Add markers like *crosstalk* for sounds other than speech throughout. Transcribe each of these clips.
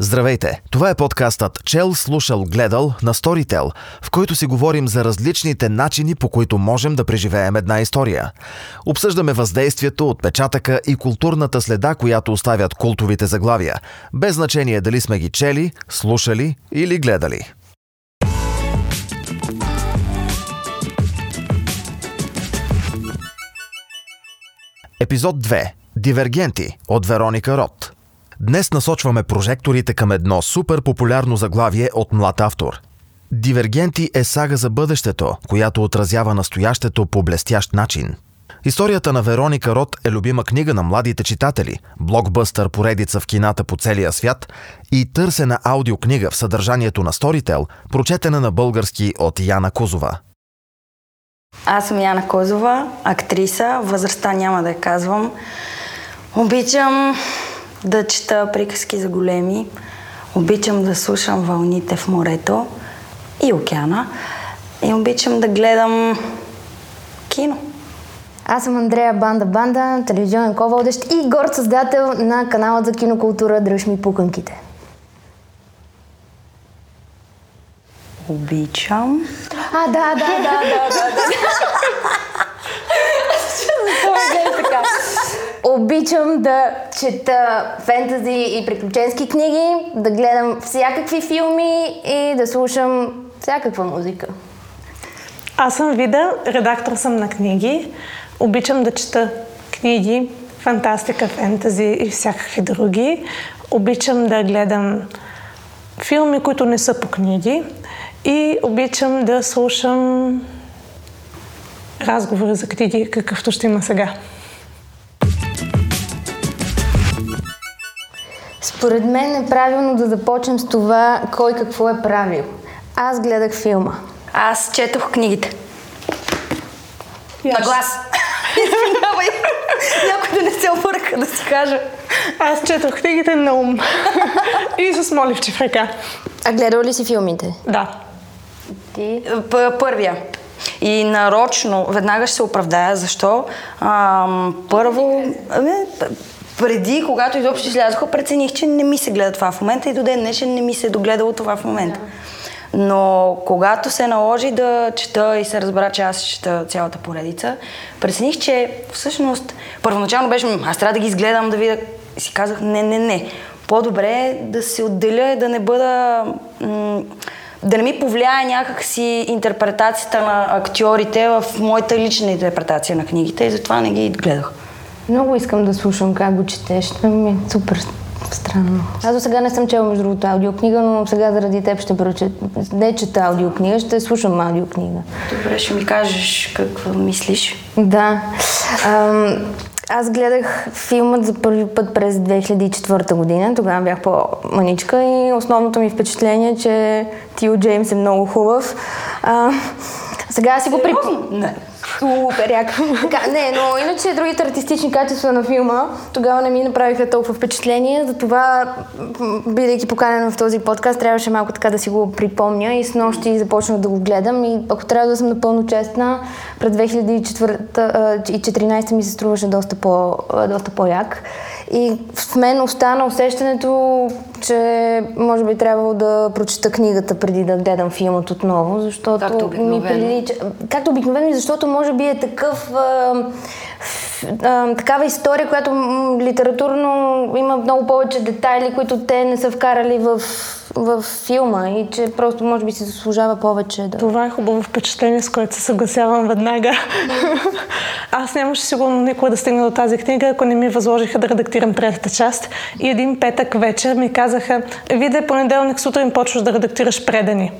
Здравейте! Това е подкастът Чел, слушал, гледал на Storytel, в който си говорим за различните начини, по които можем да преживеем една история. Обсъждаме въздействието, отпечатъка и културната следа, която оставят култовите заглавия, без значение дали сме ги чели, слушали или гледали. Епизод 2. Дивергенти от Вероника Рот. Днес насочваме прожекторите към едно супер популярно заглавие от млад автор. Дивергенти е сага за бъдещето, която отразява настоящето по блестящ начин. Историята на Вероника Рот е любима книга на младите читатели, блокбъстър поредица в кината по целия свят и търсена аудиокнига в съдържанието на Storytel, прочетена на български от Яна Кузова. Аз съм Яна Козова, актриса. Възрастта няма да я казвам. Обичам да чета приказки за големи. Обичам да слушам вълните в морето и океана. И обичам да гледам кино. Аз съм Андрея Банда Банда, телевизионен ководещ и горд създател на канала за кинокултура Дръж ми пуканките. Обичам. А, да, да, да, да, да. да. *laughs* така. Обичам да чета фентази и приключенски книги, да гледам всякакви филми и да слушам всякаква музика. Аз съм Вида, редактор съм на книги. Обичам да чета книги, фантастика, фентази и всякакви други. Обичам да гледам филми, които не са по книги. И обичам да слушам разговори за книги, какъвто ще има сега. Според мен е правилно да започнем с това, кой какво е правил. Аз гледах филма. Аз четох книгите. На глас. Извинявай. Някой да не се обърка да си кажа. Аз четох книгите на ум. и с моливче в ръка. А гледал ли си филмите? Да. Ти? П- първия. И нарочно, веднага ще се оправдая, защо. Ам, първо, ами, преди, когато изобщо излязоха, прецених, че не ми се гледа това в момента и до ден днешен не ми се е догледало това в момента. Но когато се наложи да чета и се разбра, че аз чета цялата поредица, прецених, че всъщност първоначално беше, аз трябва да ги изгледам, да видя. И си казах, не, не, не. По-добре е да се отделя, да не бъда... М- да не ми повлияе някакси интерпретацията на актьорите в моята лична интерпретация на книгите и затова не ги гледах. Много искам да слушам как го четеш. Това ми е супер странно. Аз до сега не съм чела, между другото, аудиокнига, но сега заради теб ще прочета. Не чета аудиокнига, ще слушам аудиокнига. Добре, ще ми кажеш какво мислиш. Да. Ам, аз гледах филмът за първи път през 2004 година. Тогава бях по-маничка и основното ми впечатление е, че Тио Джеймс е много хубав. А, сега си го при... Супер. Така, не, но иначе другите артистични качества на филма тогава не ми направиха толкова впечатление, затова, бидейки поканена в този подкаст, трябваше малко така да си го припомня и с нощи започнах да го гледам и ако трябва да съм напълно честна, през 2014 ми се струваше доста, по, доста по-як. И в мен остана усещането, че може би трябвало да прочета книгата преди да гледам филмът отново, защото Както ми обикновено. прилича. Както обикновено, и защото може би е такъв. А, ф- а, такава история, която литературно има много повече детайли, които те не са вкарали в, в филма и че просто може би си заслужава повече да. Това е хубаво впечатление, с което се съгласявам веднага. *laughs* Аз нямаше сигурно никога да стигна до тази книга, ако не ми възложиха да редактирам третата част. И един петък вечер ми казаха, виде понеделник сутрин почваш да редактираш предани.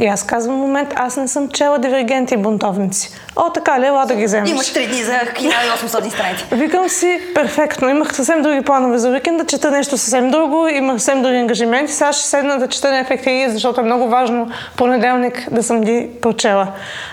И аз казвам, момент, аз не съм чела дивергенти и бунтовници. О, така ли, ела да ги вземеш. Имаш три дни за 1800 страници. Викам си, перфектно, имах съвсем други планове за уикенда, чета нещо съвсем друго, имах съвсем други ангажименти. Сега ще седна да чета неефективи, защото е много важно понеделник да съм ги прочела.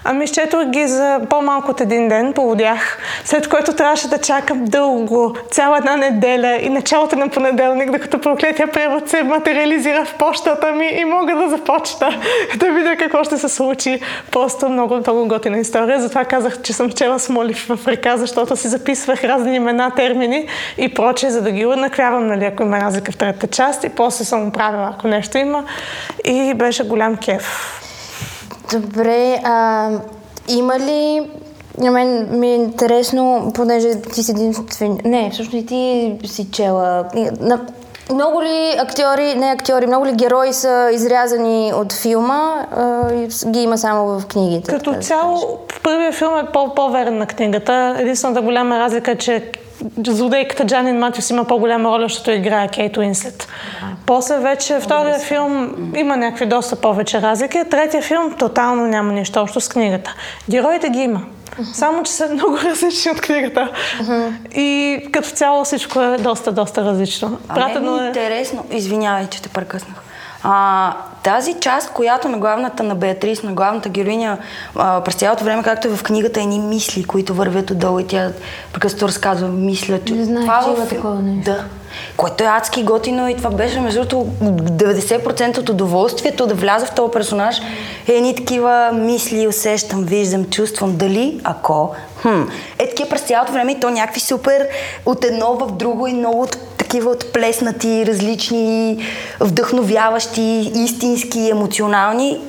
Ами изчетох ги за по-малко от един ден, полудях, след което трябваше да чакам дълго, цяла една неделя и началото на понеделник, докато проклетия превод се материализира в почтата ми и мога да започна *laughs* да видя какво ще се случи. Просто много, много готина история. Затова казах, че съм чела Смолив в река, защото си записвах разни имена, термини и прочее, за да ги уеднаквявам, нали, ако има разлика в третата част. И после съм правила, ако нещо има. И беше голям кеф. Добре, а, има ли на мен ми е интересно, понеже ти си един... Не, всъщност и ти си чела. Много ли актьори, не актьори, много ли герои са изрязани от филма и ги има само в книгите? Като цяло, първият филм е по- по-верен на книгата. Единствената голяма разлика е, че злодейката Джанин Матюс има по-голяма роля, защото играе Кейт Уинслет. После вече втория филм има някакви доста повече разлики. Третия филм тотално няма нищо общо с книгата. Героите ги има. Само, че са много *laughs* различни от книгата. И като цяло всичко е доста, доста различно. А Пратено е... интересно, извинявай, че те прекъснах. А, тази част, която на главната, на Беатрис, на главната героиня, а, през цялото време, както е в книгата, едни мисли, които вървят отдолу и тя прекъснато разказва, мисля, че... Не това че има такова нещо. Да. Което е адски готино и това беше, между другото, 90% от удоволствието да вляза в този персонаж е едни такива мисли, усещам, виждам, чувствам, дали, ако, хм, е такива през цялото време и то някакви супер от едно в друго и много от такива отплеснати, различни, вдъхновяващи, истински, емоционални.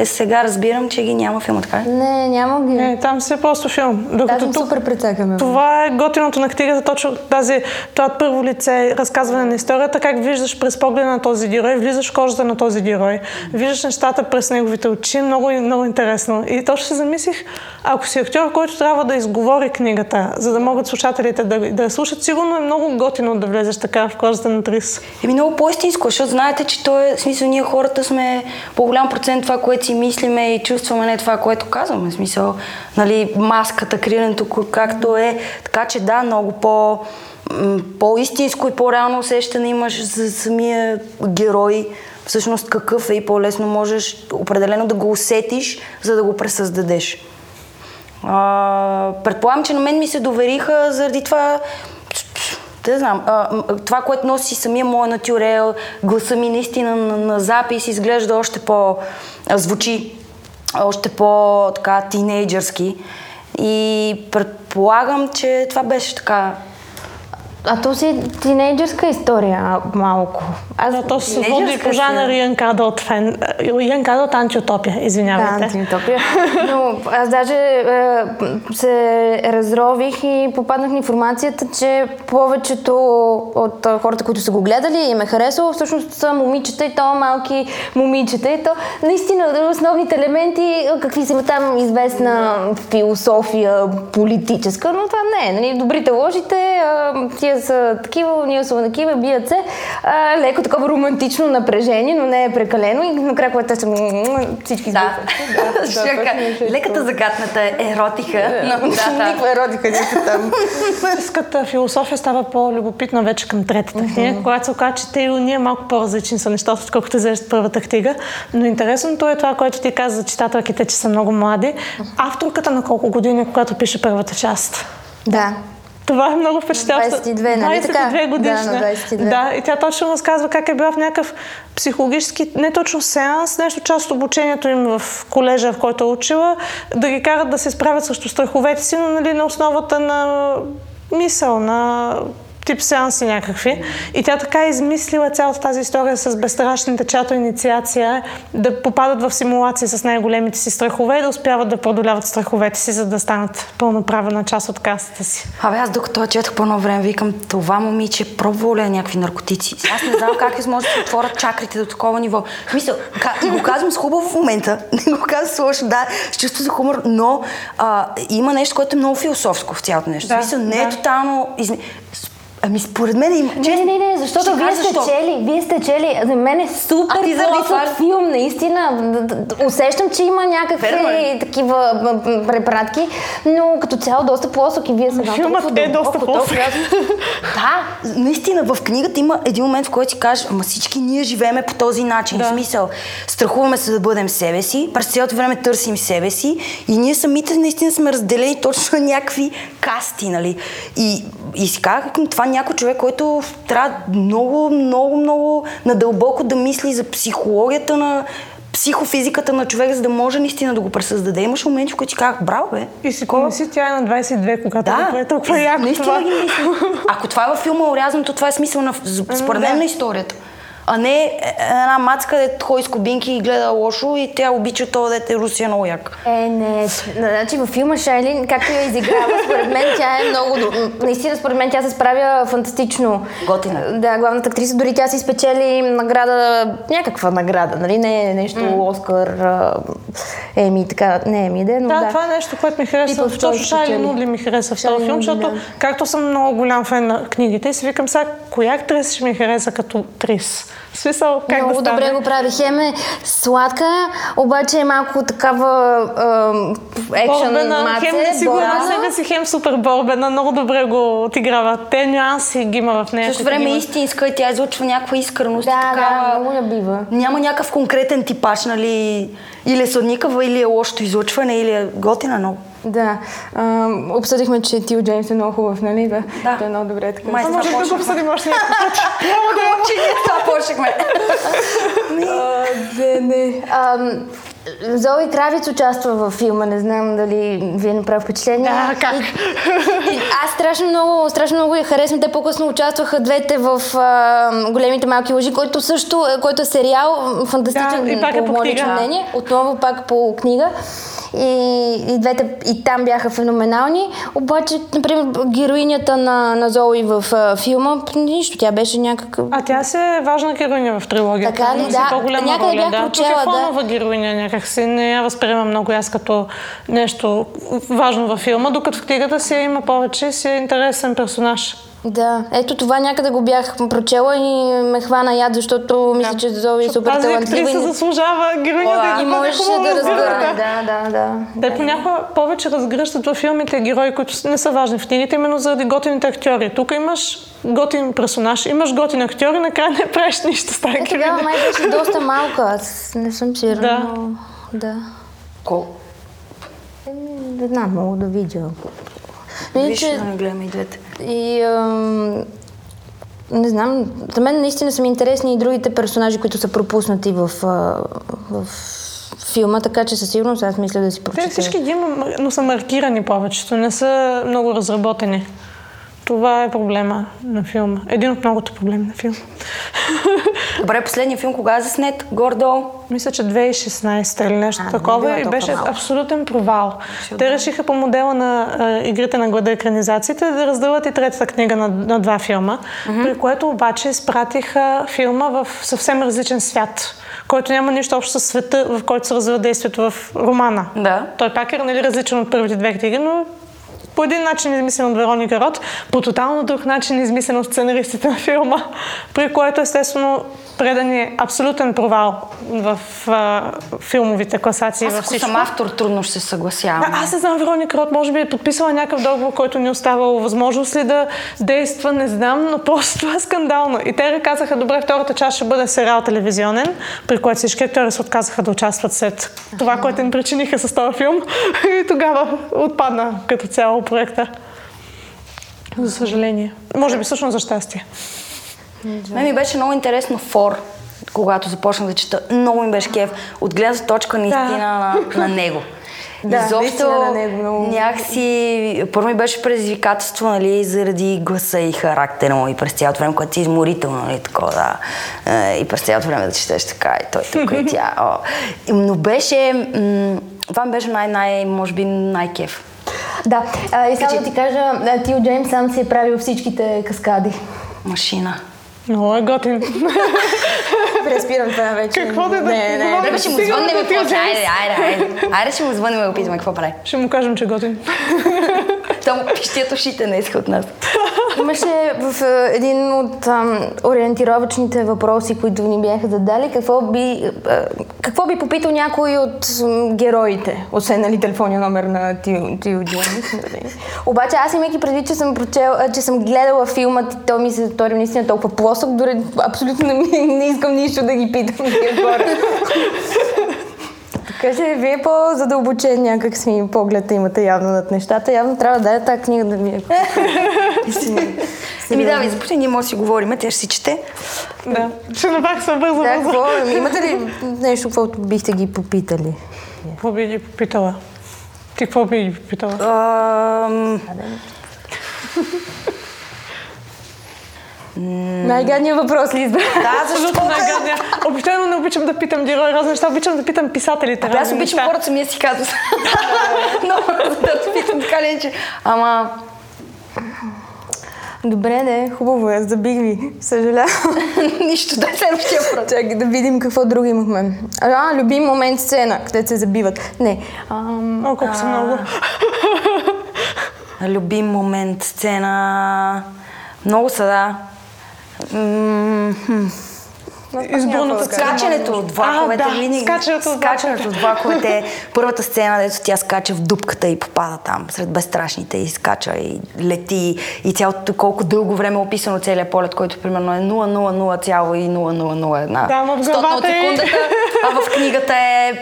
Е, сега разбирам, че ги няма филма, така Не, няма ги. Не, там си е просто филм. Докато да, тук, супер прецакаме. Това е готиното на книгата, точно тази, това първо лице, разказване на историята, как виждаш през погледа на този герой, влизаш в кожата на този герой, виждаш нещата през неговите очи, много, много интересно. И точно се замислих, ако си актьор, който трябва да изговори книгата, за да могат слушателите да, да я слушат, сигурно е много готино да влезеш така в кожата на Трис. Еми много по-истинско, защото знаете, че то е, смисъл, ние хората сме по-голям процент това, което си мислиме и чувстваме, не това, което казваме. В смисъл, нали, маската, криенето, както е. Така че да, много по, по-истинско и по-реално усещане имаш за самия герой, всъщност какъв е и по-лесно можеш определено да го усетиш, за да го пресъздадеш. А, предполагам, че на мен ми се довериха заради това, да знам, а, това, което носи самия мой натюрел, гласа ми наистина на, на запис изглежда още по... звучи още по-така тинейджърски. И предполагам, че това беше така а то си е тинейджърска история малко. Аз да, то се води по жанър от фен. Ян от антиутопия, извинявайте. Да, антиутопия. Но аз даже е, се разрових и попаднах на информацията, че повечето от хората, които са го гледали и ме харесало, всъщност са момичета и то малки момичета. И то наистина основните елементи, какви са там известна философия политическа, но това не е. Нали? Добрите лошите, тия тия са такива, ние са такива, бият се. А, леко такова романтично напрежение, но не е прекалено и накрая, когато са всички да. *laughs* Леката загатната еротика. Е, *laughs* да. Никаква еротика не там. *laughs* Истинската философия става по-любопитна вече към третата книга, когато се оказа, че те и ние малко по-различни са нещата, отколкото взеш първата книга. Но интересното е това, което ти каза за читателките, че са много млади. Авторката на колко години, когато пише първата част? Да. Това е много впечатляващо. 22, нали 22 така? годишна. Да, на 22. Да, и тя точно разказва как е била в някакъв психологически, не точно сеанс, нещо част от обучението им в колежа, в който е учила, да ги карат да се справят срещу страховете си, но нали, на основата на мисъл, на тип сеанси някакви. И тя така е измислила цялата тази история с безстрашните, чато инициация, да попадат в симулации с най-големите си страхове и да успяват да продоляват страховете си, за да станат пълноправена част от касата си. Абе, аз докато четах по едно време, викам, това момиче пробвало ли е някакви наркотици? Аз не знам как може да се отворят чакрите до такова ниво. Смисъл, и го казвам с хубаво в момента, *laughs* не го казвам с лошо, да, с чувство за хумор, но а, има нещо, което е много философско в цялото нещо. Да, смисъл, не е да. тотално... Изми... Ами според мен има. Не, не, не, защото вие сте защо? чели. Вие сте чели. За мен е супер а ти това... филм, наистина. Усещам, че има някакви е. такива препратки, но като цяло доста плосък и вие сега. Филмът е доста плосък. *laughs* да, наистина в книгата има един момент, в който си кажеш, ама всички ние живееме по този начин. Да. В смисъл, страхуваме се да бъдем себе си, през цялото време търсим себе си и ние самите наистина сме разделени точно на някакви касти, нали? И, и си казах, това някой човек, който трябва много, много, много надълбоко да мисли за психологията на психофизиката на човек, за да може наистина да го пресъздаде. Имаше моменти, в които си казах, браво, бе. И си помисли, тя е на 22, когато Да, прави толкова яко наистина това. ги. *laughs* Ако това е във филма урязано, то това е смисъл на, според мен да. на историята. А не е, една мацка, де ходи с кубинки и гледа лошо и тя обича това дете Русия много як. Е, не. Значи във филма Шайлин, както я изиграва, според мен тя е много... Наистина, според мен тя се справя фантастично. Готина. Да, главната актриса, дори тя си спечели награда, някаква награда, нали? Не е нещо Оскар, а, Еми, така, не Еми, де, но Да, да. това е нещо, което ми харесва. People's Точно Choice Шайли спечели. Нудли ми харесва в този филм, защото да. както съм много голям фен на книгите, и си викам сега, коя актриса ще ми хареса като Трис? В смисъл, как Много да стане? добре го прави. Хем е сладка, обаче е малко такава екшен Борбена, маце. хем не сигурна борбена. в себе си, хем супер борбена, много добре го отиграва. Те нюанси ги има в нея. Които време е има. истинска и тя излъчва някаква искреност. и Да, такава... да, много я бива. Няма някакъв конкретен типаж, нали? Или е съдникава, или е лошото излъчване, или е готина много. Да. А, обсъдихме, че Тил Джеймс е много хубав, нали? Да. Да. Той е много добре така. Май може да го обсъдим още някакъв път. *laughs* Няма да мълчи, ние това почнахме. Не, не. Зои Кравиц участва във филма, не знам дали ви е направи впечатление. Да, как? И, и аз страшно много, страшно много я харесвам. Те по-късно участваха двете в а, Големите малки лъжи, който също, е- който е сериал, фантастичен Да, и пак е по по книга. мнение. Отново пак по книга. И, и двете и там бяха феноменални. Обаче, например, героинята на, на Зои в а, филма, нищо, тя беше някакъв... А тя си е важна героиня в трилогията. Така ли? Да. по-голяма Някъде роля, бях да. Тук е да. фонова героиня някак си. Не я възприемам много аз като нещо важно във филма, докато в книгата си има повече си е интересен персонаж. Да, ето това някъде го бях прочела и ме хвана яд, защото мисля, че Зои е супер Тази талантлива. актриса И, заслужава героинята и да бъде можеше да разгърне. разгърната. Да, да, да. Те понякога повече разгръщат във филмите герои, които не са важни в книгите, именно заради готините актьори. Тук имаш готин персонаж, имаш готин актьор и накрая не правиш нищо с тази Е, тогава героиня. май беше доста *laughs* малка, аз не съм сигурна, Да. но... Да. Колко? Е, Не знам, мога да видя. Виж, да не гледаме и двете. и, ам, не знам, за мен наистина са ми интересни и другите персонажи, които са пропуснати в, а, в филма, така че със сигурност аз мисля да си прочета. Те всички ги има, но са маркирани повечето, не са много разработени. Това е проблема на филма. Един от многото проблеми на филма. *laughs* Добре, последният филм кога е заснет? Гордо. Мисля, че 2016 или нещо А, не такова била и толкова беше малко. абсолютен провал. Те решиха по модела на а, игрите на глада екранизациите да разделят и третата книга на, на два филма, при което обаче изпратиха филма в съвсем различен свят, който няма нищо общо с света, в който се развива действието в романа. Да. Той пак е нали, различен от първите две книги, но по един начин измислен от Вероника Рот, по тотално друг начин измислен от сценаристите на филма, при което естествено предан е абсолютен провал в а, филмовите класации Аз във всичко. съм автор, трудно ще се съгласявам. А, аз не знам, Вероника Рот може би е подписала някакъв договор, който ни оставал възможност ли да действа, не знам, но просто това *laughs* е скандално. И те казаха, добре, втората част ще бъде сериал телевизионен, при който всички актьори се отказаха да участват след това, което им причиниха с този филм. *laughs* И тогава отпадна като цяло проекта. За съжаление. Може би всъщност за щастие. Мен ми беше много интересно Фор, когато започнах да чета. Много ми беше кеф. От гледна точка наистина на, на него. *laughs* Да, Изобщо наистина на него много. някакси... Първо ми беше предизвикателство, нали, заради гласа и характера му и през цялото време, което си изморително, нали, такова, да. Е, И през цялото време да четеш така, и той тук, и тя. *laughs* О. Но беше... М- това ми беше най-най, може би най-кеф. Да, а, и само да ти кажа, а, Тил Джеймс сам си е правил всичките каскади. Машина. Много е готин. Преспирам това вече. Какво да- Не, не, Добре, Добре, ще му звъннем и вземеш. Айде, айде, айде. Айде ще му звънем и го питаме какво прави. Ще му кажем, че е готин. Там пищят ушите не иска от нас. Имаше в е, един от ам, ориентировачните въпроси, които ни бяха задали, какво би, е, какво би попитал някой от м, героите, освен нали, телефонния номер на Тил Джеймс. нали. Обаче аз имайки предвид, че съм, прочел, а, че съм гледала филмът и той ми се стори наистина толкова плосък, дори абсолютно не, ми- не искам нищо да ги питам тия хора. Така че вие по-задълбочен някак си поглед имате явно над нещата. Явно трябва да е тази книга да ви е. Еми давай, започни, ние може да си говорим, тя ще си чете. Да. Ще направих се бързо, Да, бързо. Имате ли нещо, каквото бихте ги попитали? Какво би ги попитала? Ти какво би ги попитала? Най-гадният въпрос ли избра? да, защо? Абсолютно най-гадния. Обичайно не обичам да питам герои разни неща, обичам да питам писателите. Аз обичам хората самия си казват. Много *laughs* да те питам така ли, че... Ама, Добре, не, хубаво е, забих ви. Съжалявам. *laughs* нищо, дай следващия въпрос. Чакай да видим какво друго имахме. А, любим момент сцена, където се забиват. Не. Ам, О, колко са много. *laughs* Любим момент, сцена... Много са, да. Изборната. Скачането от влаковете. А, да, винаги- скачането скачането от влаковете. Първата сцена, дето тя скача в дупката и попада там, сред безстрашните и скача и лети. И цялото колко дълго време е описано целият полет, който примерно е 0,00,0001. Да, в главата е- секундата, а в книгата е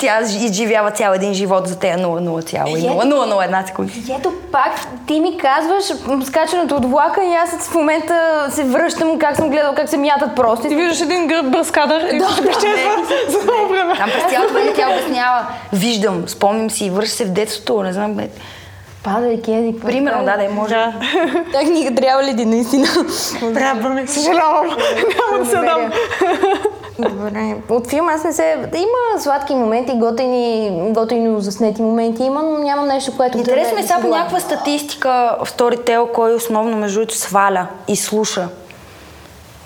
тя изживява цял един живот за тея 0,0,0001 секунди. И Ето пак ти ми казваш скачането от влака и аз в момента се връщам как съм гледал как се мятат просто. Ти виждаш един гръб бърз кадър и Да, *laughs* да, изчезва за много време. Там през цялото време тя обяснява. Виждам, спомням си, върши се в детството, не знам. Падайки, еди, какво Примерно, да, да, може. Да. *laughs* Та книга трябва ли ти наистина? Трябва ми. Съжалявам. Няма да се дам. Добре. От филма аз не се... Има сладки моменти, готини, готино заснети моменти има, но нямам нещо, което... Интересно да е сега по някаква статистика в Storytel, кой основно между другото сваля и слуша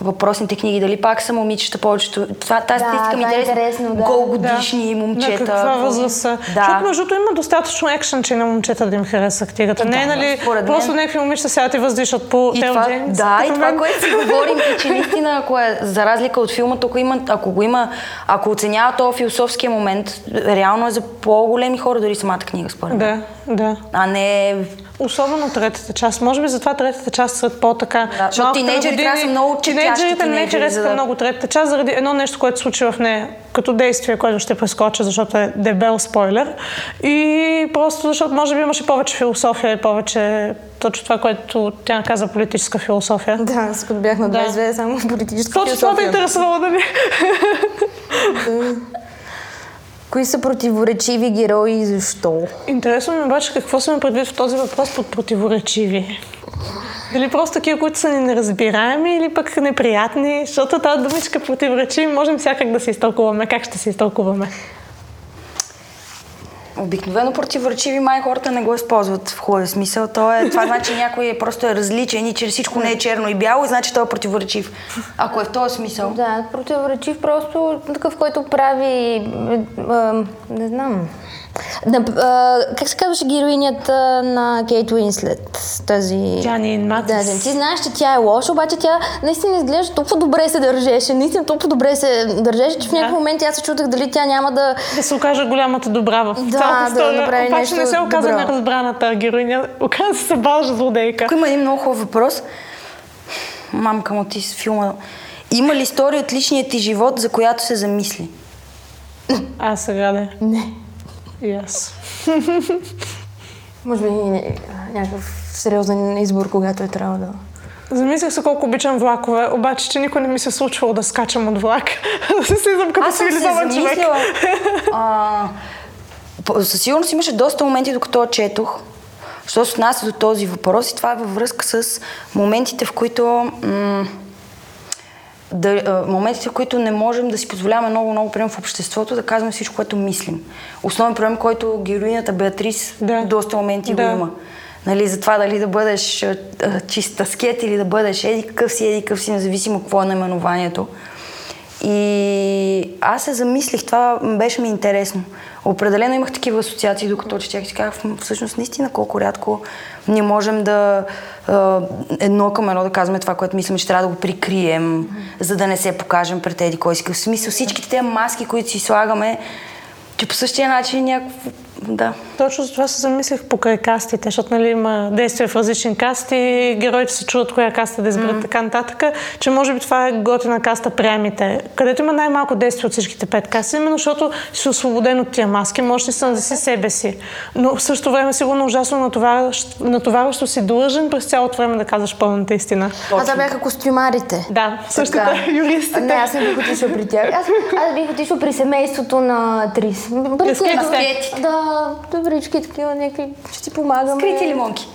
въпросните книги. Дали пак са момичета повечето. Това, тази Да, статистика ми е интересно, да. Голгодишни момчета. На каква възраст са? Да. Защото между другото има достатъчно екшен, че на момчета да им хареса книгата. Не е, Да, нали, според просто мен. някакви момичета сядат и въздишат по И Тел това, Джеймс. да, и това, което си говорим, е, че наистина, ако е за разлика от филма, тук има, ако го има, ако оценява този философския момент, реално е за по-големи хора, дори самата книга, според мен. Да, да. А не Особено третата част. Може би затова третата част са по-така. Да, защото тинейджерите трябва да са много Тинейджерите не за да- много третата част, заради едно нещо, което се случи в нея като действие, което ще прескоча, защото е дебел спойлер. И просто защото може би имаше повече философия и повече точно това, което тя каза политическа философия. Да, аз бях на Да. 22, само политическа Точно това те философия. интересувало да ми. Кои са противоречиви герои и защо? Интересно ми обаче какво се ме предвид в този въпрос под противоречиви. Дали просто такива, които са ни неразбираеми или пък неприятни, защото тази думичка противоречиви можем всякак да се изтълкуваме. Как ще се изтълкуваме? Обикновено противоречиви май хората не го използват в хубавия смисъл. То е, това значи че някой е просто е различен и че всичко не е черно и бяло и значи той е противоречив. Ако е в този смисъл. Да, противоречив просто такъв, който прави... А, не знам. На, а, как се казваше героинята на Кейт Уинслет? Тази... Джани Матис. Да, да, ти знаеш, че тя е лоша, обаче тя наистина изглежда толкова добре се държеше. Наистина толкова добре се държеше, че в някакъв момент аз се чудах дали тя няма да... Да се окаже голямата добра в Да, цялата да история. направи Обаче нещо не се оказа добро. неразбраната героиня. Оказа се бажа злодейка. Тук има един много хубав въпрос. Мамка му ти с филма. Има ли история от личния ти живот, за която се замисли? А, сега да. Не. И аз. Може би ня- някакъв сериозен избор, когато е трябвало да... Замислих се колко обичам влакове, обаче, че никой не ми се е случвало да скачам от влак. *laughs* да се слизам като цивилизован човек. замислила. А, със сигурност имаше доста моменти, докато четох, що се отнася до този въпрос и това е във връзка с моментите, в които м- да, моментите, в които не можем да си позволяваме много, много, примерно в обществото, да казваме всичко, което мислим. Основен проблем, който героинята Беатрис Да. доста моменти Да. го има. Нали, за това дали да бъдеш а, чист аскет или да бъдеш еди какъв си, еди какъв си, независимо какво е наименованието. И аз се замислих, това беше ми интересно. Определено имах такива асоциации, докато четях и си казах, «М, всъщност наистина колко рядко ние можем да едно към едно да казваме това, което мислим, че трябва да го прикрием, за да не се покажем пред еди кой си. В смисъл всичките тези маски, които си слагаме, че по същия начин някакво да. Точно за това се замислих покрай кастите, защото нали, има действия в различни касти, героите се чудят коя каста да изберат mm. така нататък, че може би това е готина каста приемите, където има най-малко действие от всичките пет касти, именно защото си освободен от тия маски, можеш наистина да си себе си. Но в същото време сигурно ужасно натоварващо, натоварващо си длъжен през цялото време да казваш пълната истина. А да бяха костюмарите. Да, същата Така. *laughs* юристите. Не, аз не бих отишла при тях. Аз, аз бих отишла при семейството на Трис. Тях- кетите. Добрички, такива някакви, ще си помагаме. Скрити лимонки.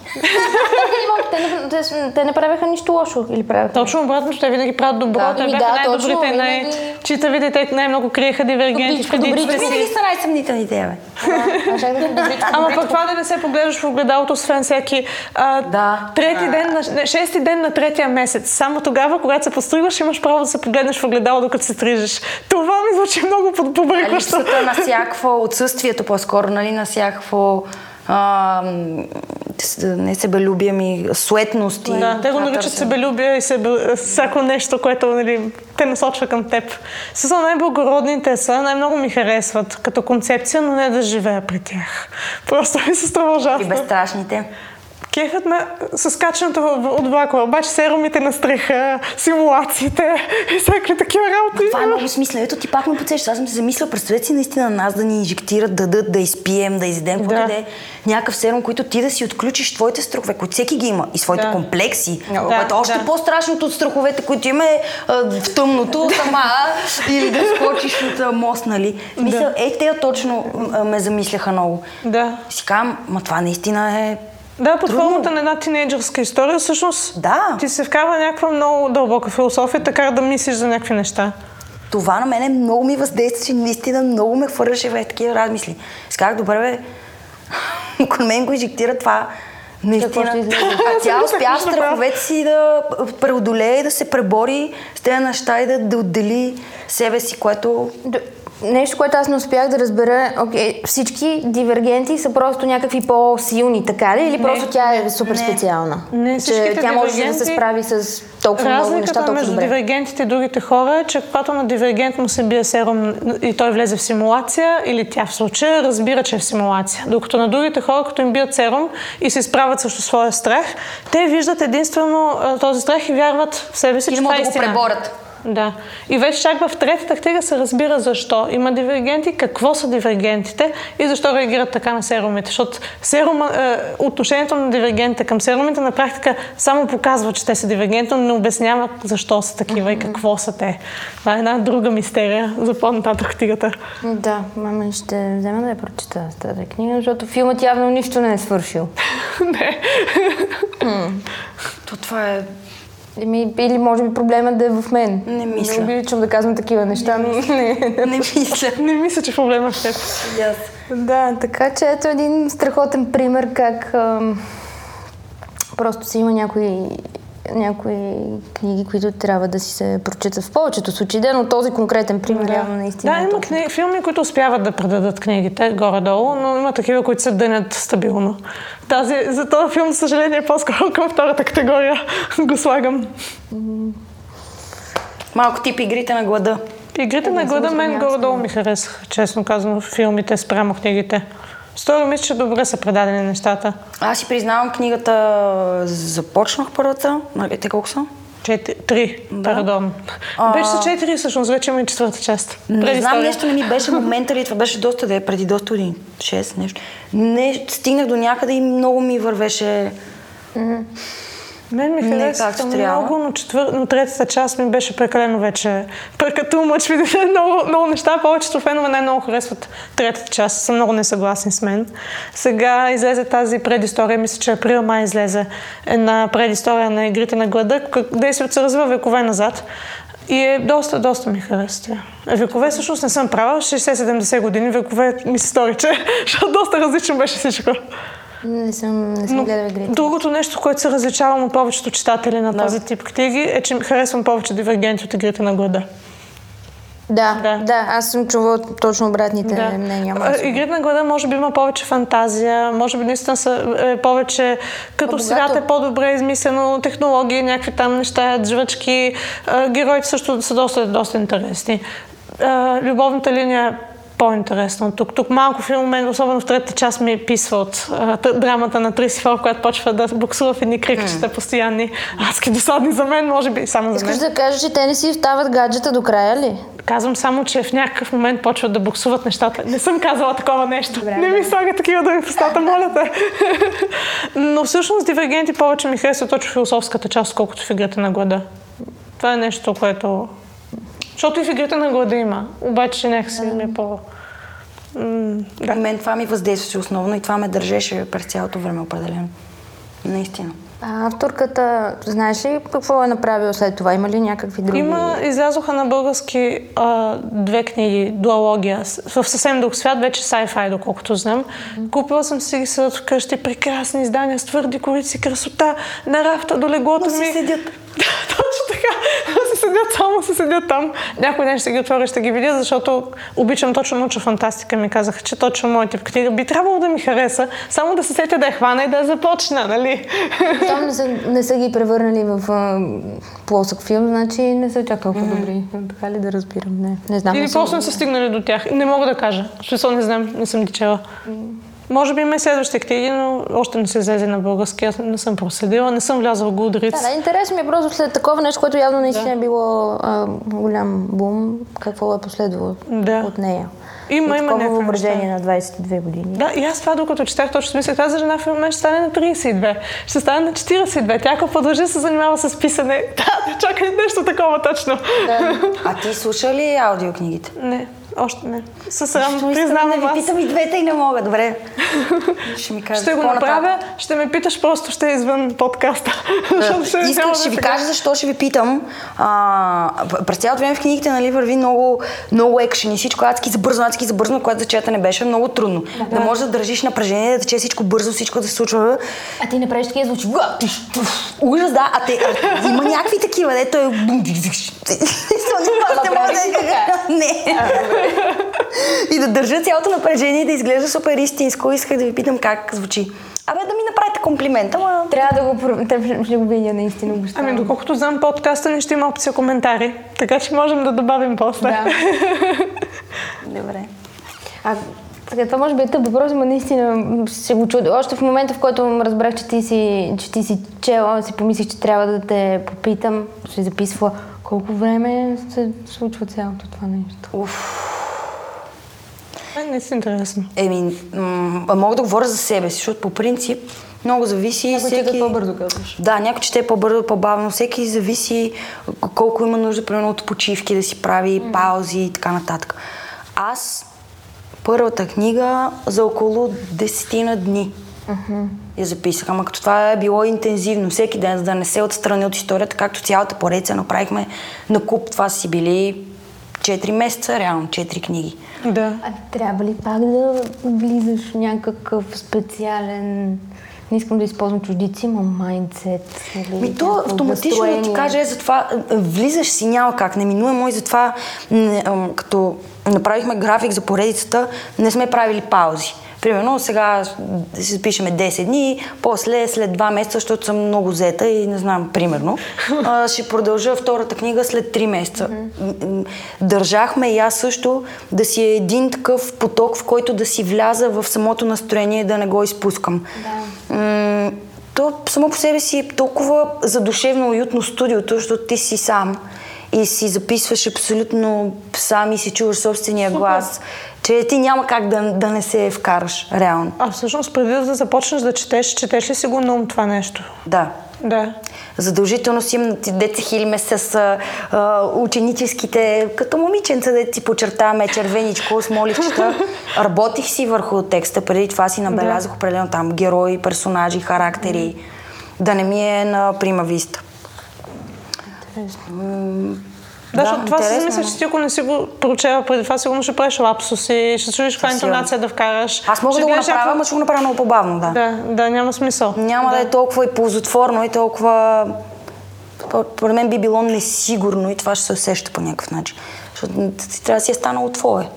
Те, не, те, те не правеха нищо лошо. Или правеха? Точно обратно, те винаги правят добро. Да, те ами бяха да, най-добрите, точно, най- винаги. читавите, те най-много криеха дивергенти добричко. да си. Винаги са най-съмнителните, бе. Ама пък това да не се поглеждаш в огледалото, освен всеки а, Да. трети ден, на, не, шести ден на третия месец. Само тогава, когато се постригваш, имаш право да се погледнеш в огледало, докато се стрижеш. Това ми звучи много под- побъркващо. Липсата на всякакво, отсъствието по-скоро, нали, на всякакво а, не себелюбие ми, суетност и... Да, те го наричат себелюбие и себе, всяко нещо, което нали, те насочва към теб. Са най-благородните са, най-много ми харесват като концепция, но не да живея при тях. Просто ми се струва И ужасно. безстрашните. Кефът ме с качването в- от влакове, обаче серумите на стреха, симулациите и всякакви такива работи. Това е много смисъл. Ето ти пак ме подсещаш. Аз съм се замислила, представете си наистина нас да ни инжектират, да дадат, да изпием, да изедем, Да. да е. Някакъв серум, който ти да си отключиш твоите страхове, които всеки ги има, и своите Да. комплекси. Да, което е още да. по-страшното от страховете, които има е в тъмното сама или да скочиш от мост, нали? В Смисъл, е, те точно ме замисляха много. Да. Си казвам, ма това наистина е Да, под Трудно. формата на една тинейджърска история, всъщност Да. ти се вкарва някаква много дълбока философия, така да мислиш за някакви неща. това на мене много ми въздействаше, наистина много ме хвърляше в такива размисли. Си казах, добре, бе, *laughs* ако мен го инжектира това, наистина. А тя *laughs* успя страховете си да преодолее, да се пребори с тези неща и да, да отдели себе си, което... Нещо, което аз не успях да разбера, окей, всички дивергенти са просто някакви по-силни, така ли? Или просто тя е супер не. специална? Не, че тя може да се справи с толкова много неща толкова между добре. дивергентите и другите хора е, че когато на дивергент му се бие серум и той влезе в симулация, или тя в случая разбира, че е в симулация. Докато на другите хора, като им бият серум и се изправят срещу своя страх, те виждат единствено този страх и вярват в себе си, И че не това е да го преборят. Да. И вече чак в третата книга се разбира защо. Има дивергенти, какво са дивергентите и защо реагират така на серумите. Защото серума, е, отношението на дивергентите към серумите на практика само показва, че те са дивергентни, но не обясняват защо са такива и какво са те. Това е една друга мистерия за по-нататък книгата. Да, мама ще взема да я прочита тази книга, защото филмът явно нищо не е свършил. *laughs* не. То това е... Еми, или може би проблемът да е в мен. Не мисля. Не обичам да казвам такива неща, но не. Не мисля. не мисля, че проблема е в теб. Yes. Да, така че ето един страхотен пример как ам, просто си има някои, някои книги, които трябва да си се прочитат в повечето случаи, да, но този конкретен пример явно наистина Да, е има книги, филми, които успяват да предадат книгите горе-долу, но има такива, които се дънят стабилно. Тази, за този филм, за съжаление, по-скоро към втората категория *laughs* го слагам. Малко тип игрите на глада. Игрите на глада мен горе-долу ми харесаха, честно казано, филмите спрямо книгите. Сторя мисля, че добре са предадени нещата. Аз си признавам книгата, започнах първата, нали, те колко са? Четири, три, пардон. А. Вече са четири, всъщност, вече има и четвърта част. Не знам, нещо не ми беше момента ли, това беше доста да е, преди доста години, 6 нещо. Не, стигнах до някъде и много ми вървеше. Мен ми Не хареса както трябва. много, но, четвър... но третата част ми беше прекалено вече. Прекату мъч ми *laughs* много, много неща. Повечето фенове най-много харесват третата част. Са много несъгласни с мен. Сега излезе тази предистория. Мисля, че април май излезе една предистория на игрите на глада. Действието се развива векове назад. И е доста, доста ми хареса. тя. Векове всъщност не съм правила. 60-70 години векове ми се стори, че *laughs* доста различно беше всичко. Не съм, не съм Но гледала игрите. другото нещо, което се различавам от повечето читатели на този тип книги, е, че харесвам повече дивергенти от игрите на глада. Да, Да. да, да, аз съм чувала точно обратните мнения. А, може би. Игрите на глада може би има повече фантазия, може би наистина са е, повече като По-богато. свят е по-добре измислено, технологии, някакви там неща, жвачки. А, героите също са доста, доста интересни. А, любовната линия по-интересно. Тук, тук малко в един момент, особено в третата част, ми писва от а, драмата на Трисифор, която почва да буксува в едни крикчета постоянни. Адски досадни за мен, може би само за Искаш мен. да кажеш, че те не си остават гаджета до края ли? Казвам само, че в някакъв момент почват да буксуват нещата. Не съм казала такова нещо. Добре, не ми слага такива думи в устата, моля те. *laughs* Но всъщност дивергенти повече ми харесва точно философската част, колкото в играта на глада. Това е нещо, което... Защото и в играта на глада има. Обаче някакси ми е по... М, Да. Мен това ми въздействаше основно и това ме държеше през цялото време определено. Наистина. А авторката, знаеш ли какво е направила след това? Има ли някакви други? Има, излязоха на български а, две книги, дуалогия, в съвсем друг свят, вече sci-fi, доколкото знам. Купила съм си ги седат вкъщи, прекрасни издания с твърди корици, красота, на рафта до леглото Но си ми. седят. *laughs* Точно така. Си седят само, си седят там. Някой ден ще ги отворя, ще ги видя, защото обичам точно научна фантастика. Ми казаха, че точно моят тип книга би трябвало да ми хареса, само да се сетя да я хвана и да я започна, нали? Там не са, не са ги превърнали в а, плосък филм, значи не са чак толкова добри. Така ли да разбирам? Не, не знам. Или просто не са стигнали до тях. Не мога да кажа. Смисъл не знам, не съм ги чела. Може би има и следващи книги, но още не се излезе на български. Аз не съм проследила, не съм влязла в Goodreads. Да, да, интересно ми е просто след такова нещо, което явно наистина е било а, голям бум, какво е последвало Да. от нея. Има, и има такова някакви въображение на 22 години. Да, и аз това докато четях, точно мислех, тази жена в момент ще стане на 32, ще стане на 42. Тя ако продължи да се занимава с писане, *laughs* да, да чака нещо такова точно. *laughs* А ти слуша ли аудиокнигите? Не, още не. Със срам, искам да признавам ви аз. питам и двете и не мога. Добре. Ще ми кажеш Ще го направя, ще ме питаш, просто ще е извън подкаста. *laughs* Защото ще Исках, няма ще да ви сега. кажа защо ще ви питам. А, през цялото време в книгите нали, върви много, много екшен и всичко адски забързано, адски забързано, което за четене беше много трудно. Да, можеш да държиш напрежение, да тече всичко бързо, всичко да се случва. А ти не правиш такива звучи. Ужас, да. А, те, а има някакви такива, дето е... *laughs* Не да... *laughs* Не. *laughs* И да държа цялото напрежение и да изглежда супер истинско. Исках да ви питам как звучи. Абе, да ми направите комплимент, ама... Трябва да го, про- те ще го видя наистина. обещавам. Ами, доколкото знам, подкаста ни ще има опция коментари, така че можем да добавим после. Да. *laughs* Добре. А, така, това може би е тъп въпрос, но наистина се го чудя. Още в момента, в който разбрах, че ти си, че ти си чела, си помислих, че трябва да те попитам, си записва колко време се случва цялото това нещо. Е, не си интересно. Еми, м- мога да говоря за себе си, защото по принцип много зависи. Някой всеки... чете по-бързо, казваш. Да, някой чете по-бързо, по-бавно. Всеки зависи колко има нужда, примерно, от почивки да си прави, паузи и така нататък. Аз първата книга за около десетина дни я записах. Ама като това е било интензивно, всеки ден, за да не се отстрани от историята, както цялата поредица направихме на куп. Това си били 4 месеца, реално 4 книги. Да. А трябва ли пак да влизаш в някакъв специален... Не искам да използвам чуждици, но майндсет. Нали? Ми то автоматично да ти каже, затова е, влизаш си няма как, неминуемо и затова ам, като направихме график за поредицата, не сме правили паузи. Примерно сега си запишеме 10 дни, после след 2 месеца, защото съм много зета и не знам, примерно, а, ще продължа втората книга след 3 месеца. М, Държахме и аз също да си е един такъв поток, в който да си вляза в самото настроение и да не го изпускам. М, то само по себе си е толкова задушевно уютно студиото, защото ти си сам и си записваш абсолютно сам и си чуваш собствения глас, че ти няма как да, да не се вкараш реално. А всъщност, преди да започнеш да четеш, четеш ли си го на ум това нещо? Да. Да. Задължително си ти деца хилиме с а, ученическите, като момиченца, да си почертаваме червеничко с моливчета. *laughs* Работих си върху текста, преди това си набелязах определено там герои, персонажи, характери. Да не ми е на прима виста. Да, защото това си интересно, замисля, че ти ако не си го прочела преди това, сигурно ще правиш лапсуси, ще чуеш каква интонация да вкараш. Аз мога ще да го направя, някакво- но ще го направя много по-бавно, да. Да, да, няма смисъл. Няма да. е толкова и ползотворно и толкова... Поред мен би било несигурно и това ще се усеща по някакъв начин. Защото ти трябва да си е станало твое.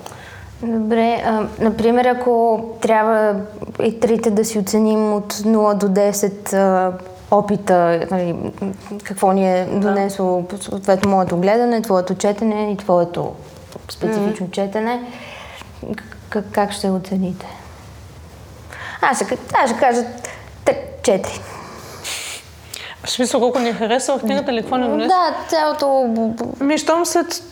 Добре, а, например, ако трябва и трите да си оценим от 0 до 10 а, опита, нали, какво ни е донесло съответно моето гледане, твоето четене и твоето специфично четене, Как, как ще оцените? Аз ще, аз ще кажа четири. В смисъл колко ни е харесва в книгата или какво не донесе? Да, цялото... Ми, щом след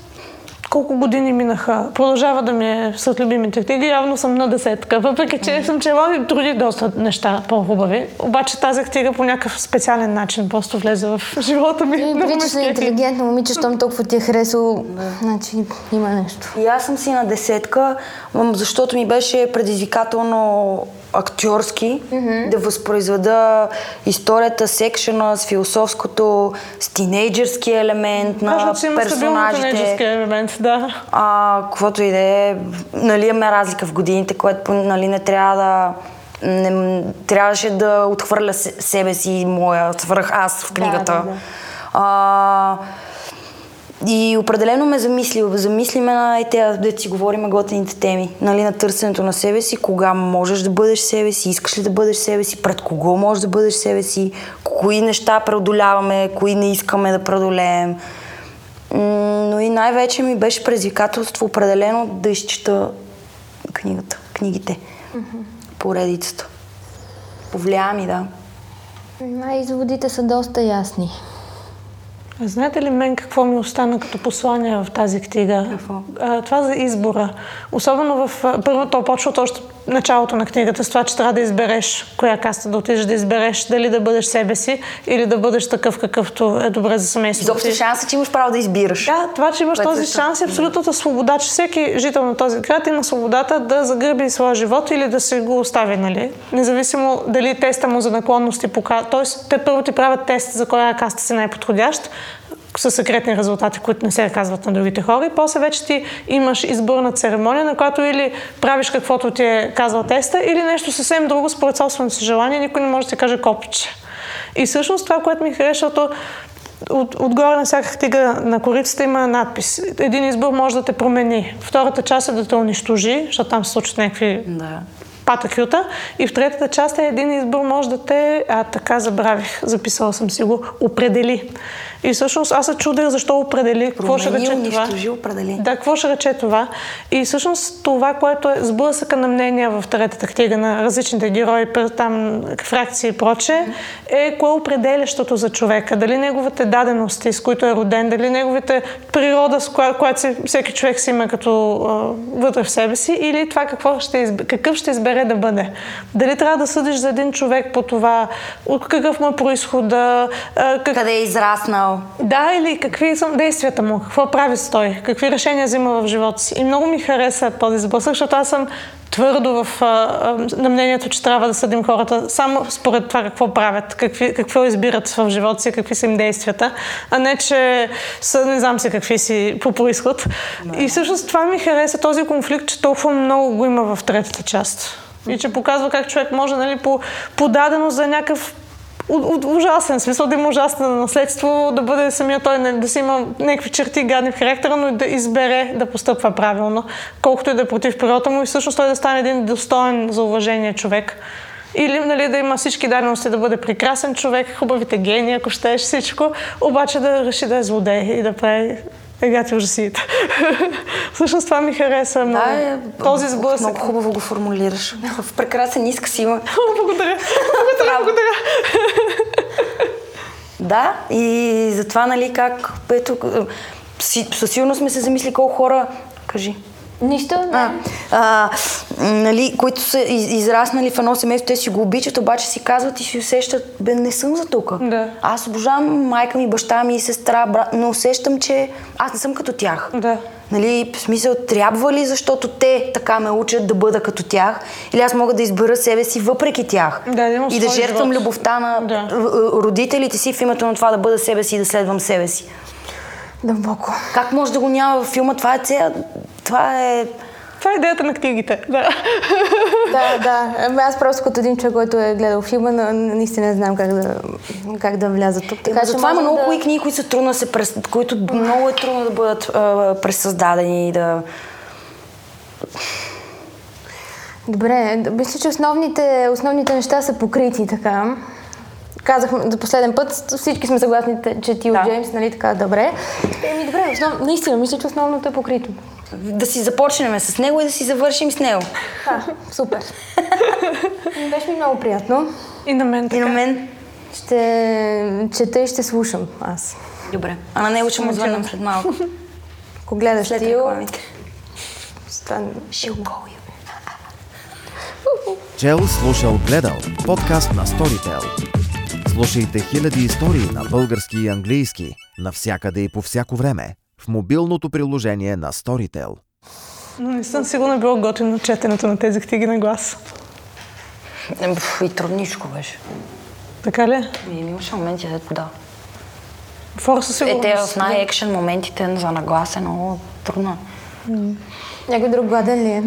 колко години минаха, продължава да ми е сред любимите книги, явно съм на десетка, въпреки че съм чела и други доста неща по-хубави. Обаче тази книга по някакъв специален начин просто влезе в *laughs* живота ми. И преди, че си интелигентно момиче, щом толкова ти е харесало, значи има нещо. И аз съм си на десетка, защото ми беше предизвикателно актьорски, mm-hmm. да възпроизведа историята, секшена с философското, с тинейджърски елемент на Важно, персонажите. елемент, да. А, каквото и да е, нали имаме разлика в годините, което нали, не трябва да не, трябваше да отхвърля себе си моя свърх аз в книгата. Да, да, да. А, и определено ме замисли, замисли ме на тези, да си говорим готените теми, нали, на търсенето на себе си, кога можеш да бъдеш себе си, искаш ли да бъдеш себе си, пред кого можеш да бъдеш себе си, кои неща преодоляваме, кои не искаме да преодолеем. Но и най-вече ми беше предизвикателство определено да изчита книгата, книгите, mm-hmm. поредицата. Повлия ми, да. Изводите са доста ясни. Знаете ли мен какво ми остана като послание в тази книга? Какво? това за избора. Особено в... Първо то почва още началото на книгата с това, че трябва да избереш коя каста да отидеш, да избереш дали да бъдеш себе си или да бъдеш такъв какъвто е добре за семейството. Изобщо шанса, че имаш право да избираш. Да, това, че имаш този шанс е абсолютната свобода, че всеки жител на този град има свободата да загърби своя живот или да се го остави, нали? Независимо дали теста му за наклонности показва. Тоест, те първо ти правят тест за коя каста си най-подходящ, с секретни резултати, които не се казват на другите хора. И после вече ти имаш изборна церемония, на която или правиш каквото ти е казал теста, или нещо съвсем друго според собственото си желание. Никой не може да ти каже копче. И всъщност това, което ми хареса, защото от, отгоре на всяка книга на корицата има надпис. Един избор може да те промени. Втората част е да те унищожи, защото там се случват някакви да пата И в третата част е един избор може да те, а така забравих, записала съм си го, определи. И всъщност аз се чудех защо определи, какво ще рече това. определи. Да, какво ще рече това. И всъщност това, което е сблъсъка на мнения в третата книга на различните герои, там фракции и проче, е кое е определящото за човека. Дали неговите дадености, с които е роден, дали неговите природа, с коя, която всеки човек си има като а, вътре в себе си, или това какво ще изб... какъв ще избере да бъде. Дали трябва да съдиш за един човек по това, от какъв му е происхода, как... къде е израснал. Да, или какви са действията му, какво прави той, какви решения взима в живота си. И много ми хареса този сблъсък, защото аз съм твърдо в, а, на мнението, че трябва да съдим хората само според това какво правят, какви, какво избират в живота си, какви са им действията, а не, че са не знам си какви си по происход. И всъщност това ми хареса този конфликт, че толкова много го има в третата част. И че показва как човек може нали, по, подадено за някакъв ужасен смисъл, да има ужасно наследство, да бъде самия той, да си има някакви черти гадни в характера, но да избере да постъпва правилно, колкото и да е против природата му и всъщност той да стане един достоен за уважение човек. Или нали, да има всички дадености да бъде прекрасен човек, хубавите гени, ако щеш всичко, обаче да реши да е злодей и да прави Егати ужасите. *laughs* Всъщност това ми хареса много. Да, е, Този сблъсък. Много хубаво го формулираш. В прекрасен иск си има. *laughs* благодаря. Благодаря, благодаря. *laughs* да, и затова, нали, как, ето, със сигурност сме се замисли колко хора, кажи, Нищо не. А, а, нали, които са израснали в едно семейство, те си го обичат, обаче си казват и си усещат, бе, не съм за тук. Да. Аз обожавам майка ми, баща ми, сестра, брат, но усещам, че аз не съм като тях. Да. Нали, в смисъл, трябва ли, защото те така ме учат да бъда като тях, или аз мога да избера себе си въпреки тях. Да, да и да жертвам любовта на да. родителите си в името на това да бъда себе си и да следвам себе си. Дълбоко. Как може да го няма във филма? Това е цел... Това е... Това е идеята на книгите. Да. да, да. Ами аз просто като един човек, който е гледал филма, но наистина не знам как да, как да вляза тук. Така, че това има много да... книги, които са трудно да се прес... които много е трудно да бъдат а, пресъздадени и да... Добре, мисля, че основните, основните неща са покрити така. Казахме за последен път, всички сме съгласни, че ти Да. от Джеймс, нали така, добре. Еми, добре, основ... наистина, мисля, че основното е покрито. Да си започнем с него и да си завършим с него. А, супер. Беше ми много приятно. И на мен И така. на мен. Ще чета и ще слушам аз. Добре. А на него ще му звънем след малко. Ако гледаш След рекламите. стан... Чел слушал гледал. Подкаст на Storytel. Слушайте хиляди истории на български и английски навсякъде и по всяко време в мобилното приложение на Storytel. Но не съм сигурна било готино четенето на тези книги на глас. И трудничко беше. Така ли? И имаше моменти, дето да. Форса Е, сигурно. те в най-екшен моментите за наглас е много трудно. Някой друг гладен ли е?